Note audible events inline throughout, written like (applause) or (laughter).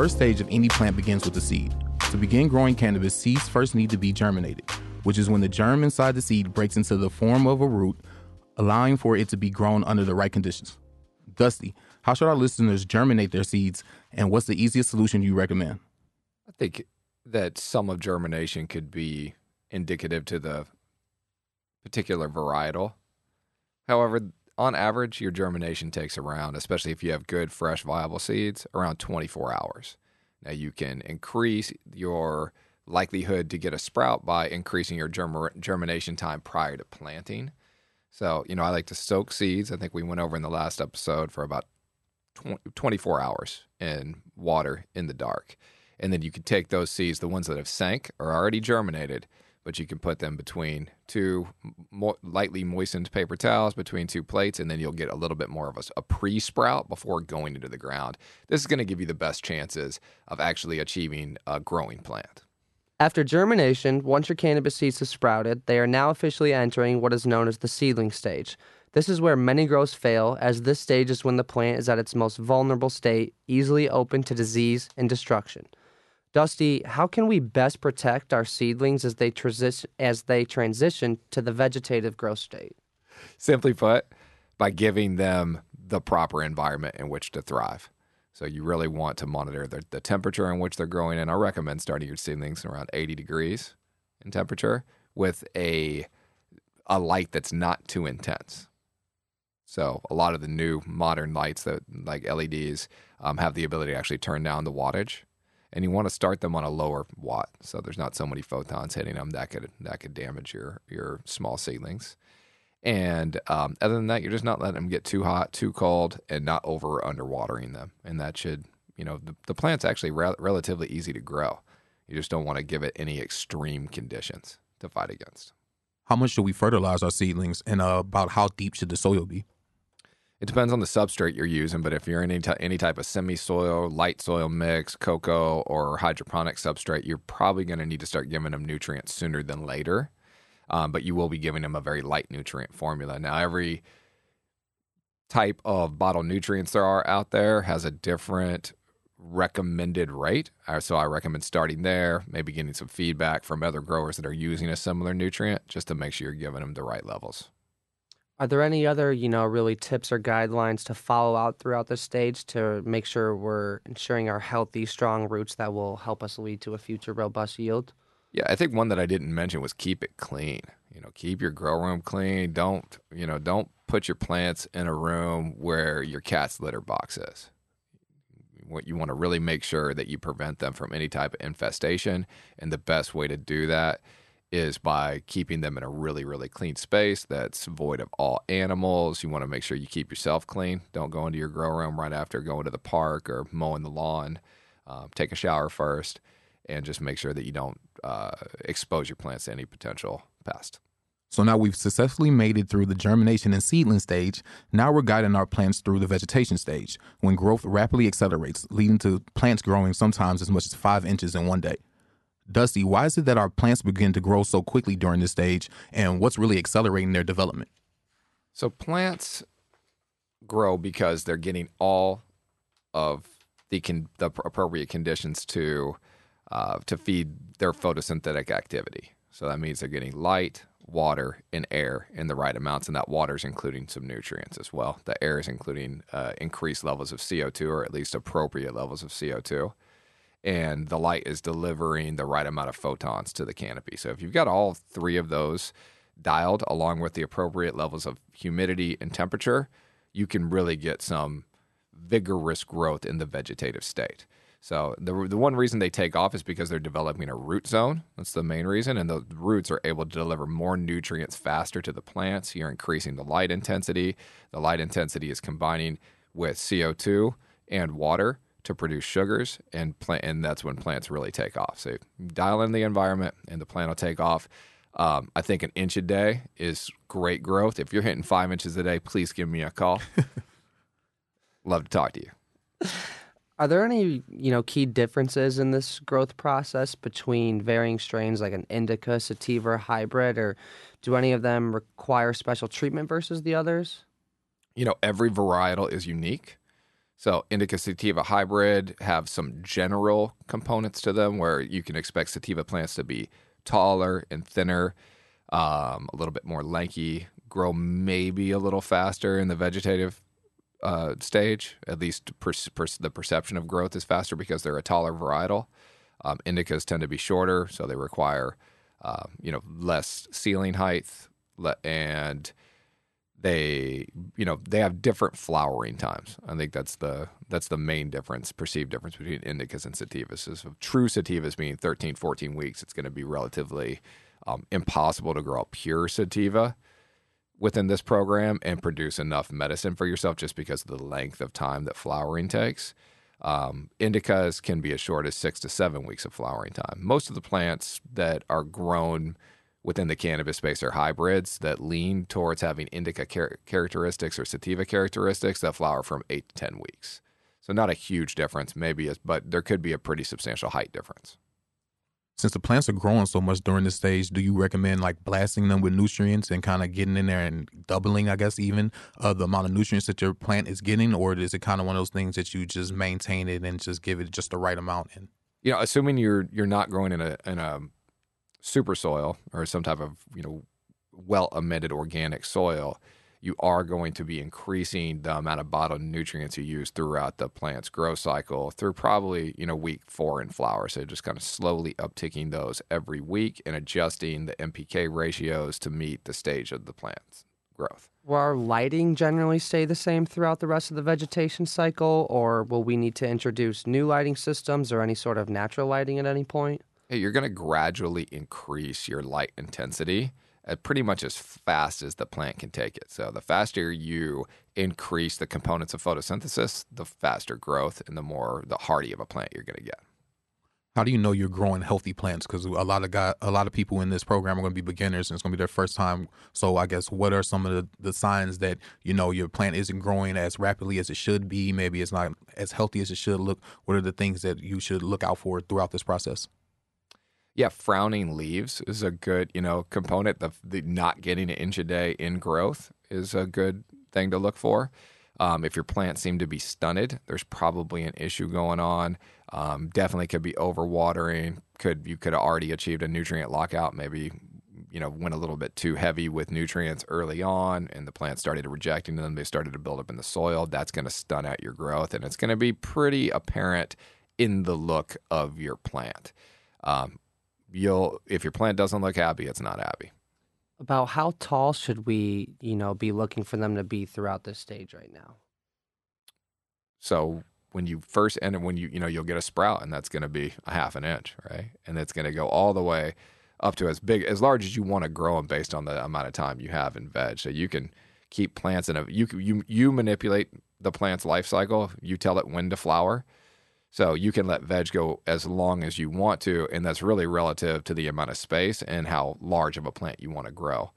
first stage of any plant begins with the seed. To begin growing cannabis, seeds first need to be germinated, which is when the germ inside the seed breaks into the form of a root, allowing for it to be grown under the right conditions. Dusty, how should our listeners germinate their seeds, and what's the easiest solution you recommend? I think that some of germination could be indicative to the particular varietal. However, on average, your germination takes around, especially if you have good, fresh, viable seeds, around 24 hours. Now, you can increase your likelihood to get a sprout by increasing your germ- germination time prior to planting. So, you know, I like to soak seeds. I think we went over in the last episode for about 20, 24 hours in water in the dark. And then you can take those seeds, the ones that have sank are already germinated, but you can put them between two lightly moistened paper towels between two plates, and then you'll get a little bit more of a, a pre sprout before going into the ground. This is going to give you the best chances of actually achieving a growing plant. After germination, once your cannabis seeds have sprouted, they are now officially entering what is known as the seedling stage. This is where many grows fail, as this stage is when the plant is at its most vulnerable state, easily open to disease and destruction. Dusty, how can we best protect our seedlings as they, transi- as they transition to the vegetative growth state? Simply put, by giving them the proper environment in which to thrive. So you really want to monitor the, the temperature in which they're growing. And I recommend starting your seedlings around 80 degrees in temperature with a a light that's not too intense. So a lot of the new modern lights that like LEDs um, have the ability to actually turn down the wattage, and you want to start them on a lower watt, so there's not so many photons hitting them that could that could damage your your small seedlings. And um, other than that, you're just not letting them get too hot, too cold, and not over under watering them. And that should, you know, the, the plant's actually re- relatively easy to grow. You just don't want to give it any extreme conditions to fight against. How much should we fertilize our seedlings, and uh, about how deep should the soil be? It depends on the substrate you're using, but if you're in any, t- any type of semi soil, light soil mix, coco, or hydroponic substrate, you're probably going to need to start giving them nutrients sooner than later um, but you will be giving them a very light nutrient formula. Now, every type of bottle nutrients there are out there has a different recommended rate. Uh, so I recommend starting there, maybe getting some feedback from other growers that are using a similar nutrient just to make sure you're giving them the right levels. Are there any other, you know, really tips or guidelines to follow out throughout this stage to make sure we're ensuring our healthy, strong roots that will help us lead to a future robust yield? Yeah, I think one that I didn't mention was keep it clean. You know, keep your grow room clean. Don't, you know, don't put your plants in a room where your cat's litter box is. What you want to really make sure that you prevent them from any type of infestation, and the best way to do that is by keeping them in a really, really clean space that's void of all animals. You want to make sure you keep yourself clean. Don't go into your grow room right after going to the park or mowing the lawn. Um, take a shower first and just make sure that you don't uh, expose your plants to any potential pest. So now we've successfully made it through the germination and seedling stage. Now we're guiding our plants through the vegetation stage, when growth rapidly accelerates, leading to plants growing sometimes as much as five inches in one day. Dusty, why is it that our plants begin to grow so quickly during this stage, and what's really accelerating their development? So plants grow because they're getting all of the con- the appropriate conditions to uh, to feed their photosynthetic activity. So that means they're getting light, water, and air in the right amounts, and that water is including some nutrients as well. The air is including uh, increased levels of CO2, or at least appropriate levels of CO2. And the light is delivering the right amount of photons to the canopy. So if you've got all three of those dialed along with the appropriate levels of humidity and temperature, you can really get some vigorous growth in the vegetative state. So the the one reason they take off is because they're developing a root zone. That's the main reason, and the roots are able to deliver more nutrients faster to the plants. You're increasing the light intensity. The light intensity is combining with CO2 and water to produce sugars, and plant, and that's when plants really take off. So dial in the environment, and the plant will take off. Um, I think an inch a day is great growth. If you're hitting five inches a day, please give me a call. (laughs) Love to talk to you. Are there any, you know, key differences in this growth process between varying strains like an indica, sativa, hybrid, or do any of them require special treatment versus the others? You know, every varietal is unique. So indica sativa hybrid have some general components to them where you can expect sativa plants to be taller and thinner, um, a little bit more lanky, grow maybe a little faster in the vegetative uh, stage. At least per, per, the perception of growth is faster because they're a taller varietal. Um, indicas tend to be shorter, so they require uh, you know less ceiling height and they you know they have different flowering times. I think that's the that's the main difference perceived difference between indicas and sativas is true sativas being 13 14 weeks it's going to be relatively um, impossible to grow a pure sativa within this program and produce enough medicine for yourself just because of the length of time that flowering takes. Um, indicas can be as short as six to seven weeks of flowering time. Most of the plants that are grown within the cannabis space are hybrids that lean towards having indica char- characteristics or sativa characteristics that flower from eight to 10 weeks. So, not a huge difference, maybe, but there could be a pretty substantial height difference. Since the plants are growing so much during this stage, do you recommend like blasting them with nutrients and kind of getting in there and doubling, I guess, even uh, the amount of nutrients that your plant is getting? Or is it kind of one of those things that you just maintain it and just give it just the right amount? And you know, assuming you're you're not growing in a in a super soil or some type of you know well amended organic soil, you are going to be increasing the amount of bottled nutrients you use throughout the plant's growth cycle through probably you know week four in flower. So just kind of slowly upticking those every week and adjusting the NPK ratios to meet the stage of the plant's growth. Will our lighting generally stay the same throughout the rest of the vegetation cycle, or will we need to introduce new lighting systems or any sort of natural lighting at any point? You're going to gradually increase your light intensity at pretty much as fast as the plant can take it. So the faster you increase the components of photosynthesis, the faster growth and the more the hardy of a plant you're going to get. How do you know you're growing healthy plants? Because a lot of guy, a lot of people in this program are going to be beginners, and it's going to be their first time. So, I guess what are some of the, the signs that you know your plant isn't growing as rapidly as it should be? Maybe it's not as healthy as it should look. What are the things that you should look out for throughout this process? Yeah, frowning leaves is a good, you know, component. The, the not getting an inch a day in growth is a good thing to look for. Um, if your plants seem to be stunted, there's probably an issue going on. Um, definitely could be overwatering. Could you could have already achieved a nutrient lockout? Maybe you know went a little bit too heavy with nutrients early on, and the plants started rejecting them. They started to build up in the soil. That's going to stun out your growth, and it's going to be pretty apparent in the look of your plant. Um, you'll if your plant doesn't look happy, it's not happy. About how tall should we, you know, be looking for them to be throughout this stage right now? So when you first enter, when you you know you'll get a sprout, and that's going to be a half an inch, right? And it's going to go all the way up to as big, as large as you want to grow them based on the amount of time you have in veg. So you can keep plants in a you you you manipulate the plant's life cycle. You tell it when to flower so you can let veg go as long as you want to, and that's really relative to the amount of space and how large of a plant you want to grow.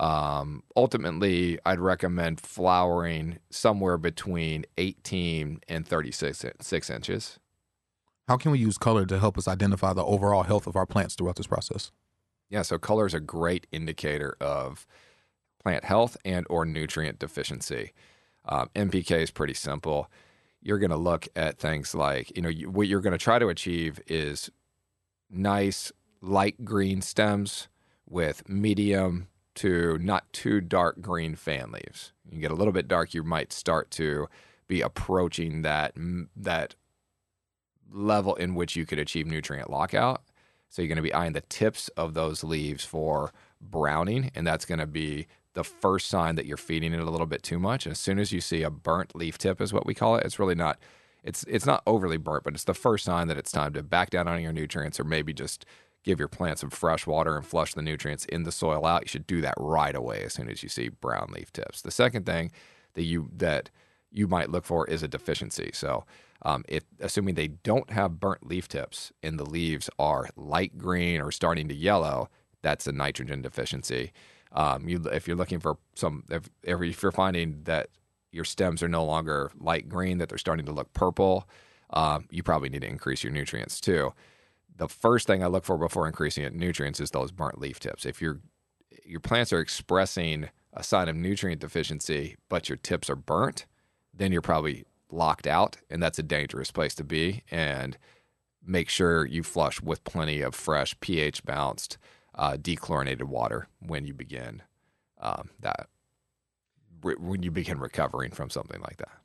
Um, ultimately, I'd recommend flowering somewhere between 18 and 36 six inches. How can we use color to help us identify the overall health of our plants throughout this process? Yeah, so color is a great indicator of plant health and or nutrient deficiency. Um, NPK is pretty simple you're going to look at things like, you know, you, what you're going to try to achieve is nice light green stems with medium to not too dark green fan leaves. You get a little bit dark, you might start to be approaching that that level in which you could achieve nutrient lockout. So you're going to be eyeing the tips of those leaves for browning, and that's going to be the first sign that you're feeding it a little bit too much. And as soon as you see a burnt leaf tip, is what we call it. It's really not. It's it's not overly burnt, but it's the first sign that it's time to back down on your nutrients, or maybe just give your plant some fresh water and flush the nutrients in the soil out. You should do that right away as soon as you see brown leaf tips. The second thing that you that you might look for is a deficiency. So, um, if assuming they don't have burnt leaf tips and the leaves are light green or starting to yellow, that's a nitrogen deficiency. Um, you, if you're looking for some, if, if you're finding that your stems are no longer light green, that they're starting to look purple, um, you probably need to increase your nutrients too. The first thing I look for before increasing it, nutrients is those burnt leaf tips. If your your plants are expressing a sign of nutrient deficiency, but your tips are burnt, then you're probably locked out, and that's a dangerous place to be. And make sure you flush with plenty of fresh, pH balanced, uh, dechlorinated water when you begin um, that when you begin recovering from something like that.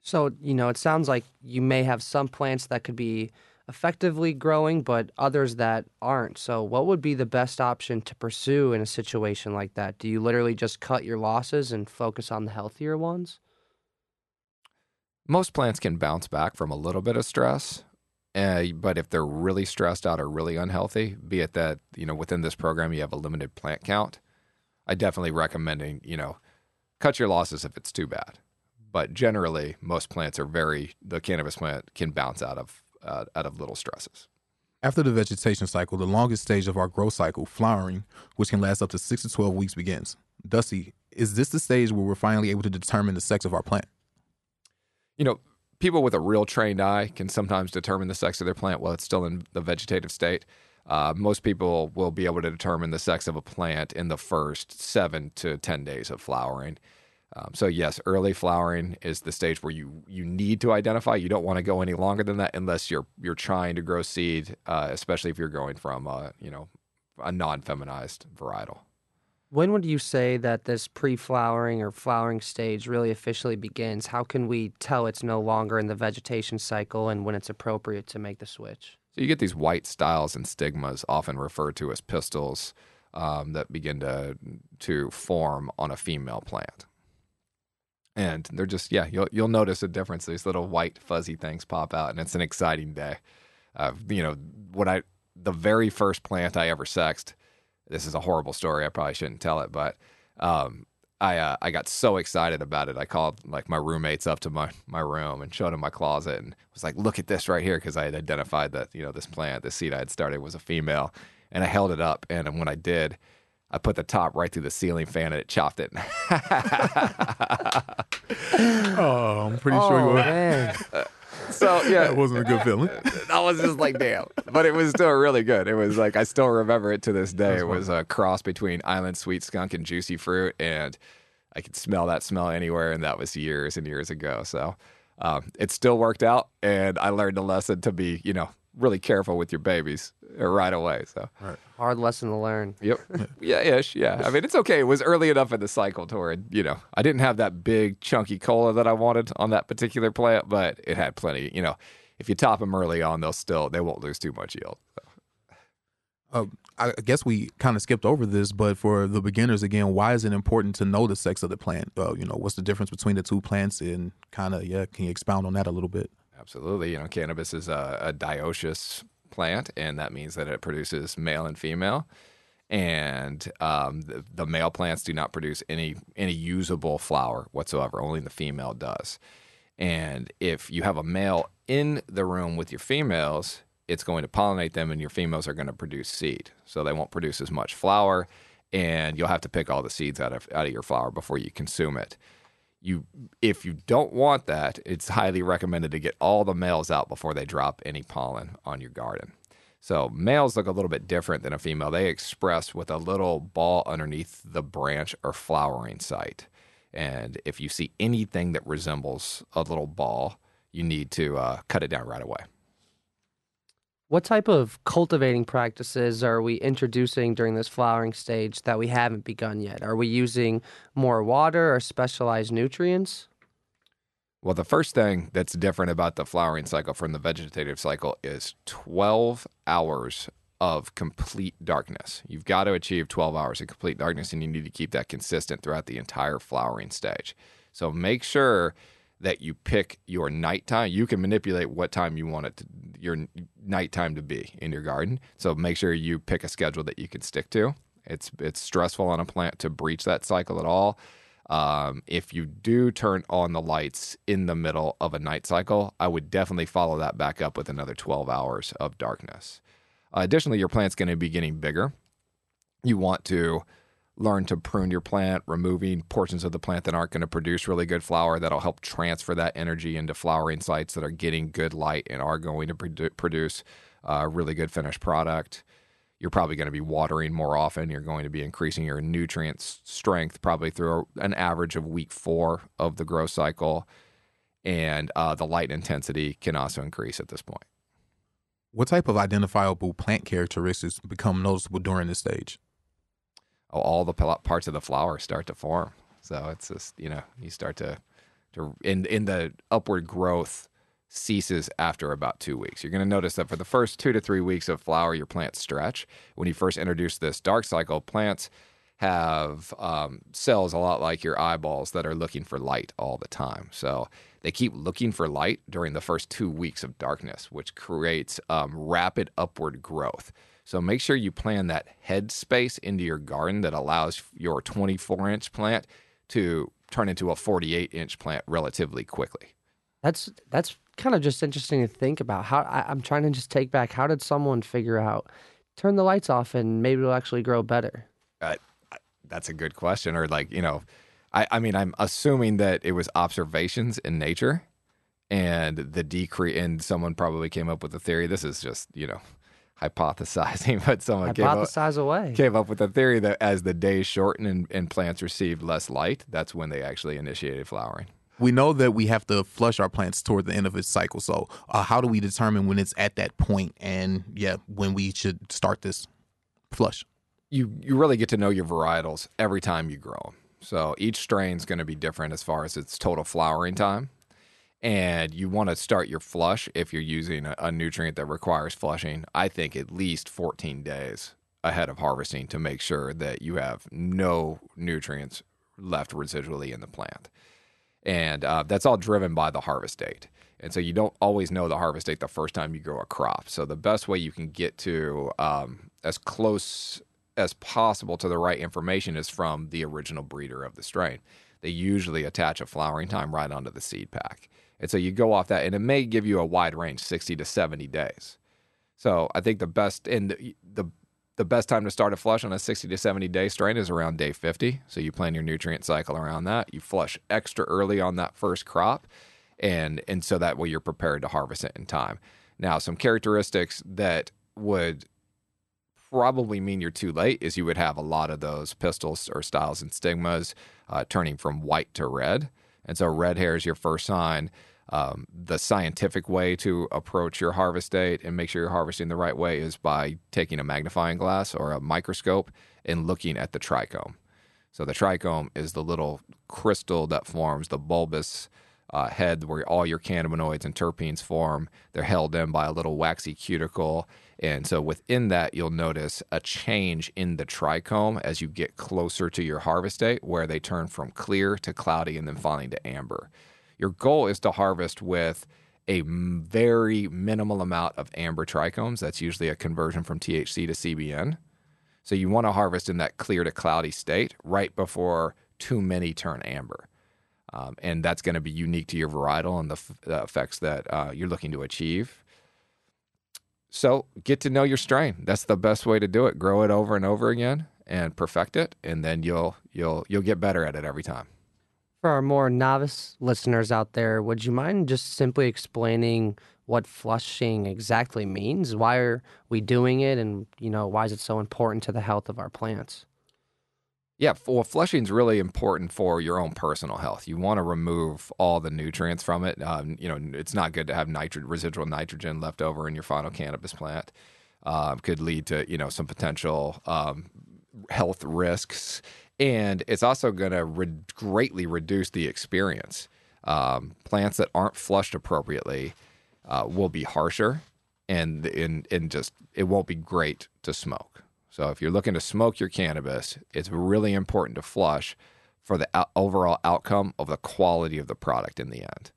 So, you know, it sounds like you may have some plants that could be effectively growing, but others that aren't. So, what would be the best option to pursue in a situation like that? Do you literally just cut your losses and focus on the healthier ones? Most plants can bounce back from a little bit of stress. Uh, but if they're really stressed out or really unhealthy, be it that, you know, within this program you have a limited plant count, I definitely recommending, you know, cut your losses if it's too bad. But generally, most plants are very the cannabis plant can bounce out of uh, out of little stresses. After the vegetation cycle, the longest stage of our growth cycle, flowering, which can last up to six to twelve weeks, begins. Dusty, is this the stage where we're finally able to determine the sex of our plant? You know, people with a real trained eye can sometimes determine the sex of their plant while it's still in the vegetative state. Uh, most people will be able to determine the sex of a plant in the first seven to 10 days of flowering. Um, so yes, early flowering is the stage where you you need to identify. You don't want to go any longer than that unless you're you're trying to grow seed, uh, especially if you're going from uh, you know a non-feminized varietal. When would you say that this pre-flowering or flowering stage really officially begins? How can we tell it's no longer in the vegetation cycle and when it's appropriate to make the switch? So you get these white styles and stigmas, often referred to as pistils, um, that begin to to form on a female plant. And they're just yeah, you'll you'll notice a difference. These little white fuzzy things pop out, and it's an exciting day. Uh, you know what I the very first plant I ever sexed. This is a horrible story. I probably shouldn't tell it, but um, I uh, I got so excited about it. I called like my roommates up to my my room and showed them my closet and was like, "Look at this right here," because I had identified that you know this plant, this seed I had started was a female, and I held it up, and when I did, I put the top right through the ceiling fan and it chopped it. (laughs) oh, I'm pretty sure you Oh, were. (laughs) so yeah, That wasn't a good feeling. (laughs) I was just like, damn. But it was still really good. It was like I still remember it to this day. It was a cross between Island Sweet Skunk and Juicy Fruit, and I could smell that smell anywhere, and that was years and years ago. So um, it still worked out, and I learned a lesson to be, you know, really careful with your babies uh, right away. So Hard lesson to learn. Yep. (laughs) yeah, (laughs) ish. Yeah. I mean, it's okay. It was early enough in the cycle to where, you know, I didn't have that big chunky cola that I wanted on that particular plant, but it had plenty. You know, if you top them early on, they'll still they won't lose too much yield. Uh, I guess we kind of skipped over this, but for the beginners, again, why is it important to know the sex of the plant? Uh, you know, what's the difference between the two plants? And kind of, yeah, can you expound on that a little bit? Absolutely. You know, cannabis is a, a dioecious plant, and that means that it produces male and female. And um, the, the male plants do not produce any any usable flower whatsoever. Only the female does. And if you have a male in the room with your females, it's going to pollinate them, and your females are going to produce seed. So they won't produce as much flower, and you'll have to pick all the seeds out of out of your flower before you consume it you if you don't want that, it's highly recommended to get all the males out before they drop any pollen on your garden. So males look a little bit different than a female. They express with a little ball underneath the branch or flowering site. And if you see anything that resembles a little ball, you need to uh, cut it down right away. What type of cultivating practices are we introducing during this flowering stage that we haven't begun yet? Are we using more water or specialized nutrients? Well, the first thing that's different about the flowering cycle from the vegetative cycle is 12 hours of complete darkness. You've got to achieve 12 hours of complete darkness, and you need to keep that consistent throughout the entire flowering stage. So make sure that you pick your nighttime. You can manipulate what time you want it to, your nighttime to be in your garden. So make sure you pick a schedule that you can stick to. It's it's stressful on a plant to breach that cycle at all. Um, if you do turn on the lights in the middle of a night cycle, I would definitely follow that back up with another 12 hours of darkness. Uh, additionally, your plant's going to be getting bigger. You want to learn to prune your plant, removing portions of the plant that aren't going to produce really good flower. That'll help transfer that energy into flowering sites that are getting good light and are going to produ- produce a really good finished product. You're probably going to be watering more often. You're going to be increasing your nutrient strength probably through an average of week four of the growth cycle. and uh, the light intensity can also increase at this point. What type of identifiable plant characteristics become noticeable during this stage? Oh, all the parts of the flower start to form. So it's just you know you start to to in in the upward growth ceases after about two weeks. You're going to notice that for the first two to three weeks of flower, your plants stretch. When you first introduce this dark cycle, plants have um, cells a lot like your eyeballs that are looking for light all the time. So they keep looking for light during the first two weeks of darkness, which creates um, rapid upward growth. So make sure you plan that head space into your garden that allows your 24 inch plant to turn into a 48 inch plant relatively quickly. That's that's kind of just interesting to think about. How I, I'm trying to just take back. How did someone figure out turn the lights off and maybe it'll actually grow better? Uh, that's a good question. Or like, you know, I, I mean, I'm assuming that it was observations in nature and the decrease, and someone probably came up with a theory. This is just, you know, hypothesizing, (laughs) but someone hypothesize came up, away. came up with a theory that as the days shorten and, and plants received less light, that's when they actually initiated flowering. We know that we have to flush our plants toward the end of its cycle. So, uh, how do we determine when it's at that point and, yeah, when we should start this flush? you you really get to know your varietals every time you grow them. So each strain is going to be different as far as its total flowering time. And you want to start your flush if you're using a, a nutrient that requires flushing, I think at least 14 days ahead of harvesting to make sure that you have no nutrients left residually in the plant. And uh, that's all driven by the harvest date. And so you don't always know the harvest date the first time you grow a crop. So the best way you can get to um, as close as possible to the right information is from the original breeder of the strain. They usually attach a flowering time right onto the seed pack. And so you go off that, and it may give you a wide range, 60 to 70 days. So I think the best and the, the best time to start a flush on a 60 to 70 day strain is around day 50. So you plan your nutrient cycle around that. You flush extra early on that first crop, and and so that way you're prepared to harvest it in time. Now, some characteristics that would probably mean you're too late is you would have a lot of those pistils or styles and stigmas uh, turning from white to red. And so red hair is your first sign. Um, the scientific way to approach your harvest date and make sure you're harvesting the right way is by taking a magnifying glass or a microscope and looking at the trichome. So the trichome is the little crystal that forms the bulbous uh, head where all your cannabinoids and terpenes form. They're held in by a little waxy cuticle. And so within that, you'll notice a change in the trichome as you get closer to your harvest date, where they turn from clear to cloudy and then finally to amber. Your goal is to harvest with a very minimal amount of amber trichomes. That's usually a conversion from THC to CBN. So you want to harvest in that clear to cloudy state right before too many turn amber. Um, and that's going to be unique to your varietal and the, f- the effects that uh, you're looking to achieve. So get to know your strain. That's the best way to do it. Grow it over and over again and perfect it, and then you'll you'll you'll get better at it every time. For our more novice listeners out there, would you mind just simply explaining what flushing exactly means? Why are we doing it, and you know why is it so important to the health of our plants? Yeah, well, flushing is really important for your own personal health. You want to remove all the nutrients from it. Um, you know, it's not good to have nitro- residual nitrogen left over in your final cannabis plant. Um, could lead to you know some potential um, health risks, and it's also going to re- greatly reduce the experience. Um, plants that aren't flushed appropriately uh, will be harsher, and and and just it won't be great to smoke. So if you're looking to smoke your cannabis, it's really important to flush for the overall outcome of the quality of the product in the end.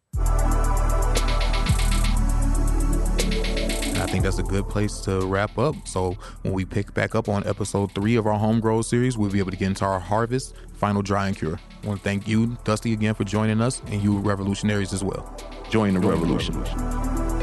I think that's a good place to wrap up. So when we pick back up on episode three of our home grow series, we'll be able to get into our harvest, final dry and cure. I want to thank you, Dusty, again for joining us, and you revolutionaries as well. Join the revolution. revolution.